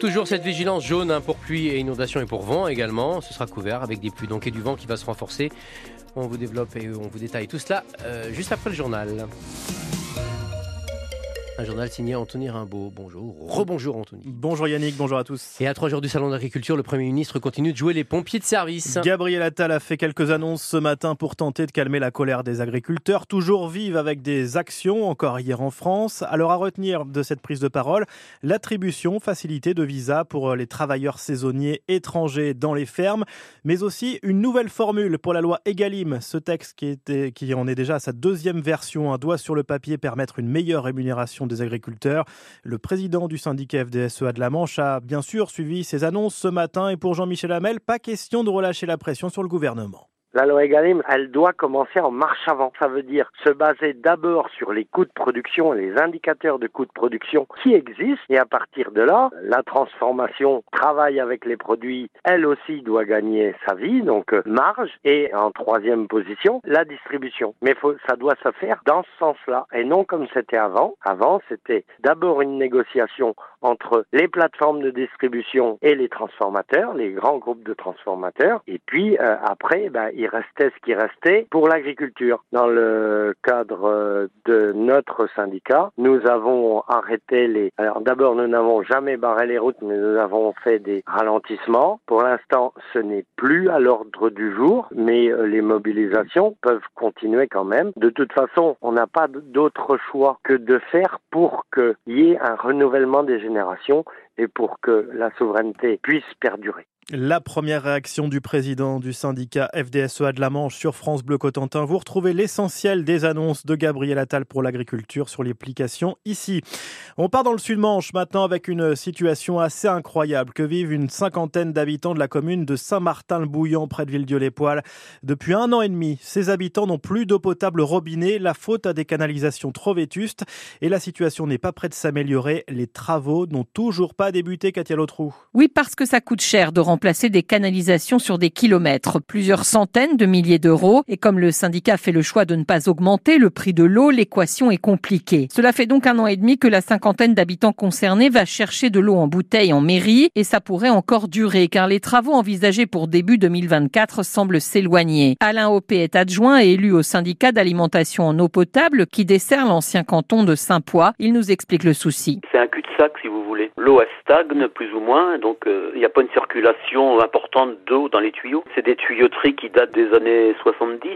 Toujours cette vigilance jaune hein, pour pluie et inondation et pour vent également. Ce sera couvert avec des pluies donc et du vent qui va se renforcer. On vous développe et on vous détaille tout cela euh, juste après le journal. Un journal signé Anthony Rimbaud. Bonjour. Rebonjour Anthony. Bonjour Yannick, bonjour à tous. Et à trois jours du Salon d'agriculture, le Premier ministre continue de jouer les pompiers de service. Gabriel Attal a fait quelques annonces ce matin pour tenter de calmer la colère des agriculteurs, toujours vives avec des actions, encore hier en France. Alors à retenir de cette prise de parole, l'attribution facilitée de visa pour les travailleurs saisonniers étrangers dans les fermes, mais aussi une nouvelle formule pour la loi Egalim. Ce texte qui, était, qui en est déjà à sa deuxième version, un doigt sur le papier, permettre une meilleure rémunération des agriculteurs. Le président du syndicat FDSEA de la Manche a bien sûr suivi ces annonces ce matin et pour Jean-Michel Hamel, pas question de relâcher la pression sur le gouvernement. La loi Egalim, elle doit commencer en marche avant. Ça veut dire se baser d'abord sur les coûts de production les indicateurs de coûts de production qui existent. Et à partir de là, la transformation travaille avec les produits, elle aussi doit gagner sa vie, donc euh, marge. Et en troisième position, la distribution. Mais ça doit se faire dans ce sens-là et non comme c'était avant. Avant, c'était d'abord une négociation entre les plateformes de distribution et les transformateurs, les grands groupes de transformateurs. Et puis euh, après, ben, il restait ce qui restait pour l'agriculture. Dans le cadre de notre syndicat, nous avons arrêté les... Alors d'abord, nous n'avons jamais barré les routes, mais nous avons fait des ralentissements. Pour l'instant, ce n'est plus à l'ordre du jour, mais euh, les mobilisations peuvent continuer quand même. De toute façon, on n'a pas d'autre choix que de faire pour qu'il y ait un renouvellement des générations et pour que la souveraineté puisse perdurer. La première réaction du président du syndicat FDSEA de la Manche sur France Bleu Cotentin. Vous retrouvez l'essentiel des annonces de Gabriel Attal pour l'agriculture sur l'application ici. On part dans le Sud-Manche maintenant avec une situation assez incroyable que vivent une cinquantaine d'habitants de la commune de Saint-Martin-le-Bouillant près de Villedieu-les-Poils. Depuis un an et demi, ces habitants n'ont plus d'eau potable robinet, la faute à des canalisations trop vétustes et la situation n'est pas prête de s'améliorer. Les travaux n'ont toujours pas débuté, Katia Lotrou. Oui, parce que ça coûte cher de remplacer des canalisations sur des kilomètres, plusieurs centaines de milliers d'euros. Et comme le syndicat fait le choix de ne pas augmenter le prix de l'eau, l'équation est compliquée. Cela fait donc un an et demi que la cinquantaine d'habitants concernés va chercher de l'eau en bouteille en mairie et ça pourrait encore durer car les travaux envisagés pour début 2024 semblent s'éloigner. Alain Hoppé est adjoint et élu au syndicat d'alimentation en eau potable qui dessert l'ancien canton de Saint-Poix. Il nous explique le souci. C'est si vous voulez. L'eau elle stagne plus ou moins, donc euh, il n'y a pas une circulation importante d'eau dans les tuyaux. C'est des tuyauteries qui datent des années 70.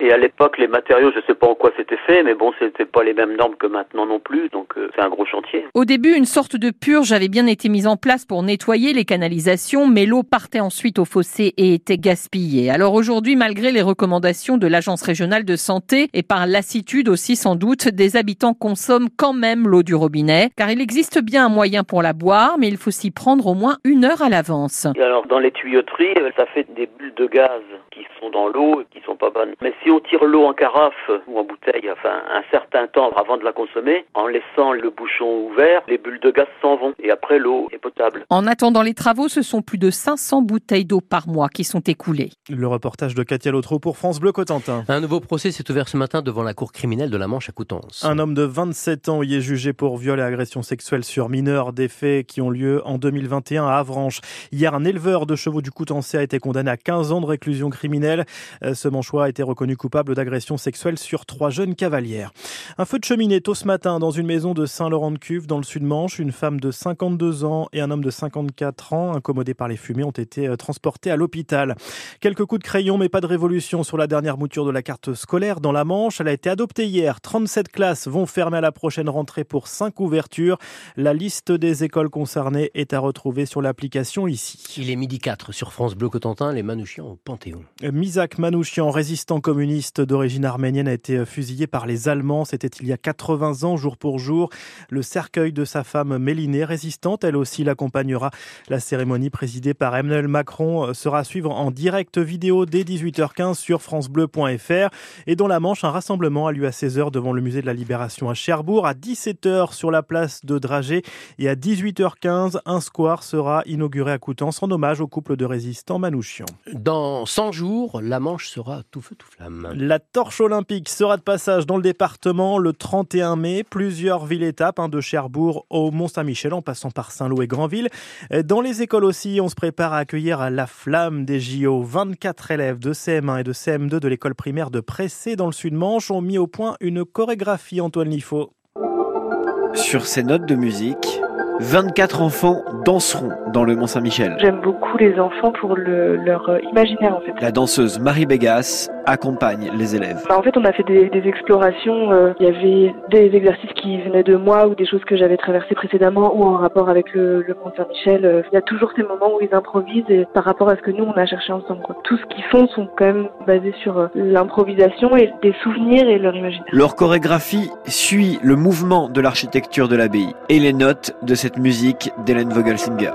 Et à l'époque, les matériaux, je ne sais pas en quoi c'était fait, mais bon, c'était pas les mêmes normes que maintenant non plus. Donc euh, c'est un gros chantier. Au début, une sorte de purge avait bien été mise en place pour nettoyer les canalisations, mais l'eau partait ensuite au fossé et était gaspillée. Alors aujourd'hui, malgré les recommandations de l'Agence régionale de santé et par lassitude aussi sans doute, des habitants consomment quand même l'eau du robinet, car il existe bien un moyen pour la boire, mais il faut s'y prendre au moins une heure à l'avance. Alors dans les tuyauteries, euh, ça fait des bulles de gaz qui sont dans l'eau et qui sont pas bonnes. Mais si on tire l'eau en carafe ou en bouteille, enfin un certain temps avant de la consommer, en laissant le bouchon ouvert, les bulles de gaz s'en vont et après l'eau est potable. En attendant les travaux, ce sont plus de 500 bouteilles d'eau par mois qui sont écoulées. Le reportage de Katia Lotro pour France Bleu Cotentin. Un nouveau procès s'est ouvert ce matin devant la cour criminelle de la Manche à Coutances. Un homme de 27 ans y est jugé pour viol et agression sexuelle sur mineurs, des faits qui ont lieu en 2021 à Avranches. Hier, un éleveur de chevaux du Coutancé a été condamné à 15 ans de réclusion criminelle. Euh, ce manchois a été reconnu coupable d'agression sexuelle sur trois jeunes cavalières. Un feu de cheminée tôt ce matin dans une maison de Saint-Laurent-de-Cuve dans le sud-Manche. Une femme de 52 ans et un homme de 54 ans, incommodés par les fumées, ont été euh, transportés à l'hôpital. Quelques coups de crayon, mais pas de révolution sur la dernière mouture de la carte scolaire dans la Manche. Elle a été adoptée hier. 37 classes vont fermer à la prochaine rentrée pour 5 ouvertures. La liste des écoles concernées est à retrouver sur l'application ici. Il est midi 4 sur France Bleu Cotentin, les Manouchians au Panthéon. Misak Manouchian, résistant communiste d'origine arménienne, a été fusillé par les Allemands. C'était il y a 80 ans, jour pour jour. Le cercueil de sa femme Mélinée, résistante, elle aussi l'accompagnera. La cérémonie présidée par Emmanuel Macron sera à suivre en direct vidéo dès 18h15 sur francebleu.fr. Et dans la Manche, un rassemblement a lieu à 16h devant le musée de la Libération à Cherbourg, à 17h sur la place de Dragé et à 18h15, un square sera inauguré à Coutances en hommage au couple de résistants Manouchian. Dans 100 jours, la Manche sera tout feu tout flamme. La torche olympique sera de passage dans le département le 31 mai. Plusieurs villes-étapes, hein, de Cherbourg au Mont-Saint-Michel en passant par Saint-Lô et Granville. Dans les écoles aussi, on se prépare à accueillir la flamme des JO. 24 élèves de CM1 et de CM2 de l'école primaire de Pressé dans le Sud-Manche ont mis au point une chorégraphie Antoine Liffaut. Sur ces notes de musique, 24 enfants danseront dans le Mont-Saint-Michel. J'aime beaucoup les enfants pour le, leur euh, imaginaire en fait. La danseuse Marie Bégas accompagne les élèves. Bah, en fait, on a fait des, des explorations. euh, Il y avait des exercices qui venaient de moi ou des choses que j'avais traversées précédemment ou en rapport avec le, le Mont Saint-Michel. Euh, Il y a toujours ces moments où ils improvisent et par rapport à ce que nous on a cherché ensemble. Quoi. Tout ce qu'ils font sont quand même basés sur euh, l'improvisation et des souvenirs et leur imaginaire. Leur chorégraphie suit le mouvement de l'architecture de l'abbaye et les notes de cette musique d'Hélène Vogelsinger.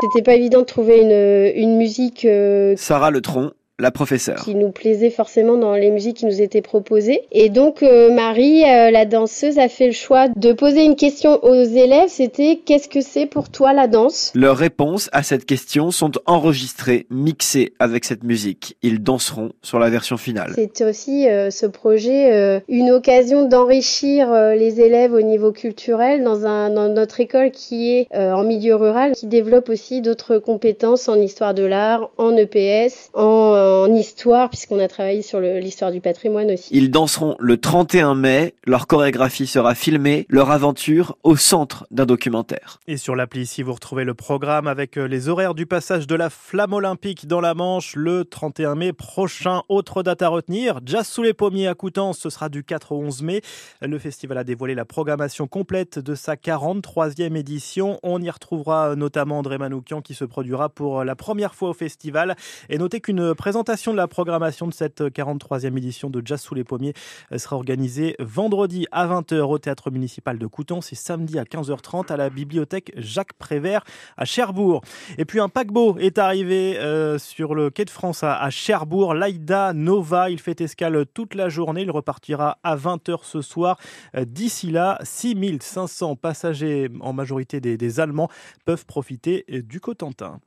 C'était pas évident de trouver une, une musique euh, Sarah Letron, la professeure. qui nous plaisait forcément dans les musiques qui nous étaient proposées. Et donc euh, Marie, euh, la danseuse, a fait le choix de poser une question aux élèves. C'était qu'est-ce que c'est pour toi la danse? Leurs réponses à cette question sont enregistrées, mixées avec cette musique. Ils danseront sur la version finale. C'était aussi euh, ce projet une occasion d'enrichir les élèves au niveau culturel dans, un, dans notre école qui est en milieu rural, qui développe aussi d'autres compétences en histoire de l'art, en EPS, en, en histoire, puisqu'on a travaillé sur l'histoire du patrimoine aussi. Ils danseront le 31 mai. Leur chorégraphie sera filmée, leur aventure au centre d'un documentaire. Et sur l'appli ici, vous retrouvez le programme avec euh, les horaires du passage de la flamme olympique dans la Manche le 31 mai prochain. Autre date à retenir, Jazz sous les pommiers à Coutances, ce sera du 4 au 11 mai. Le festival a dévoilé la programmation complète de sa 43e édition. On y retrouvera euh, notamment André Manoukian qui se produira pour euh, la première fois au festival. Et notez qu'une présentation de la programmation de cette 43e édition de Jazz sous les pommiers euh, sera organisée vendredi à 20h au théâtre municipal de Coutances et samedi à 15h30 à la bibliothèque Jacques Prévert à Cherbourg. Et puis un paquebot est arrivé euh, sur le quai de France à, Cherbourg, l'Aïda Nova. Il fait escale toute la journée. Il repartira à 20h ce soir. Euh, D'ici là, 6500 passagers, en majorité des, Allemands, peuvent profiter euh, du Cotentin.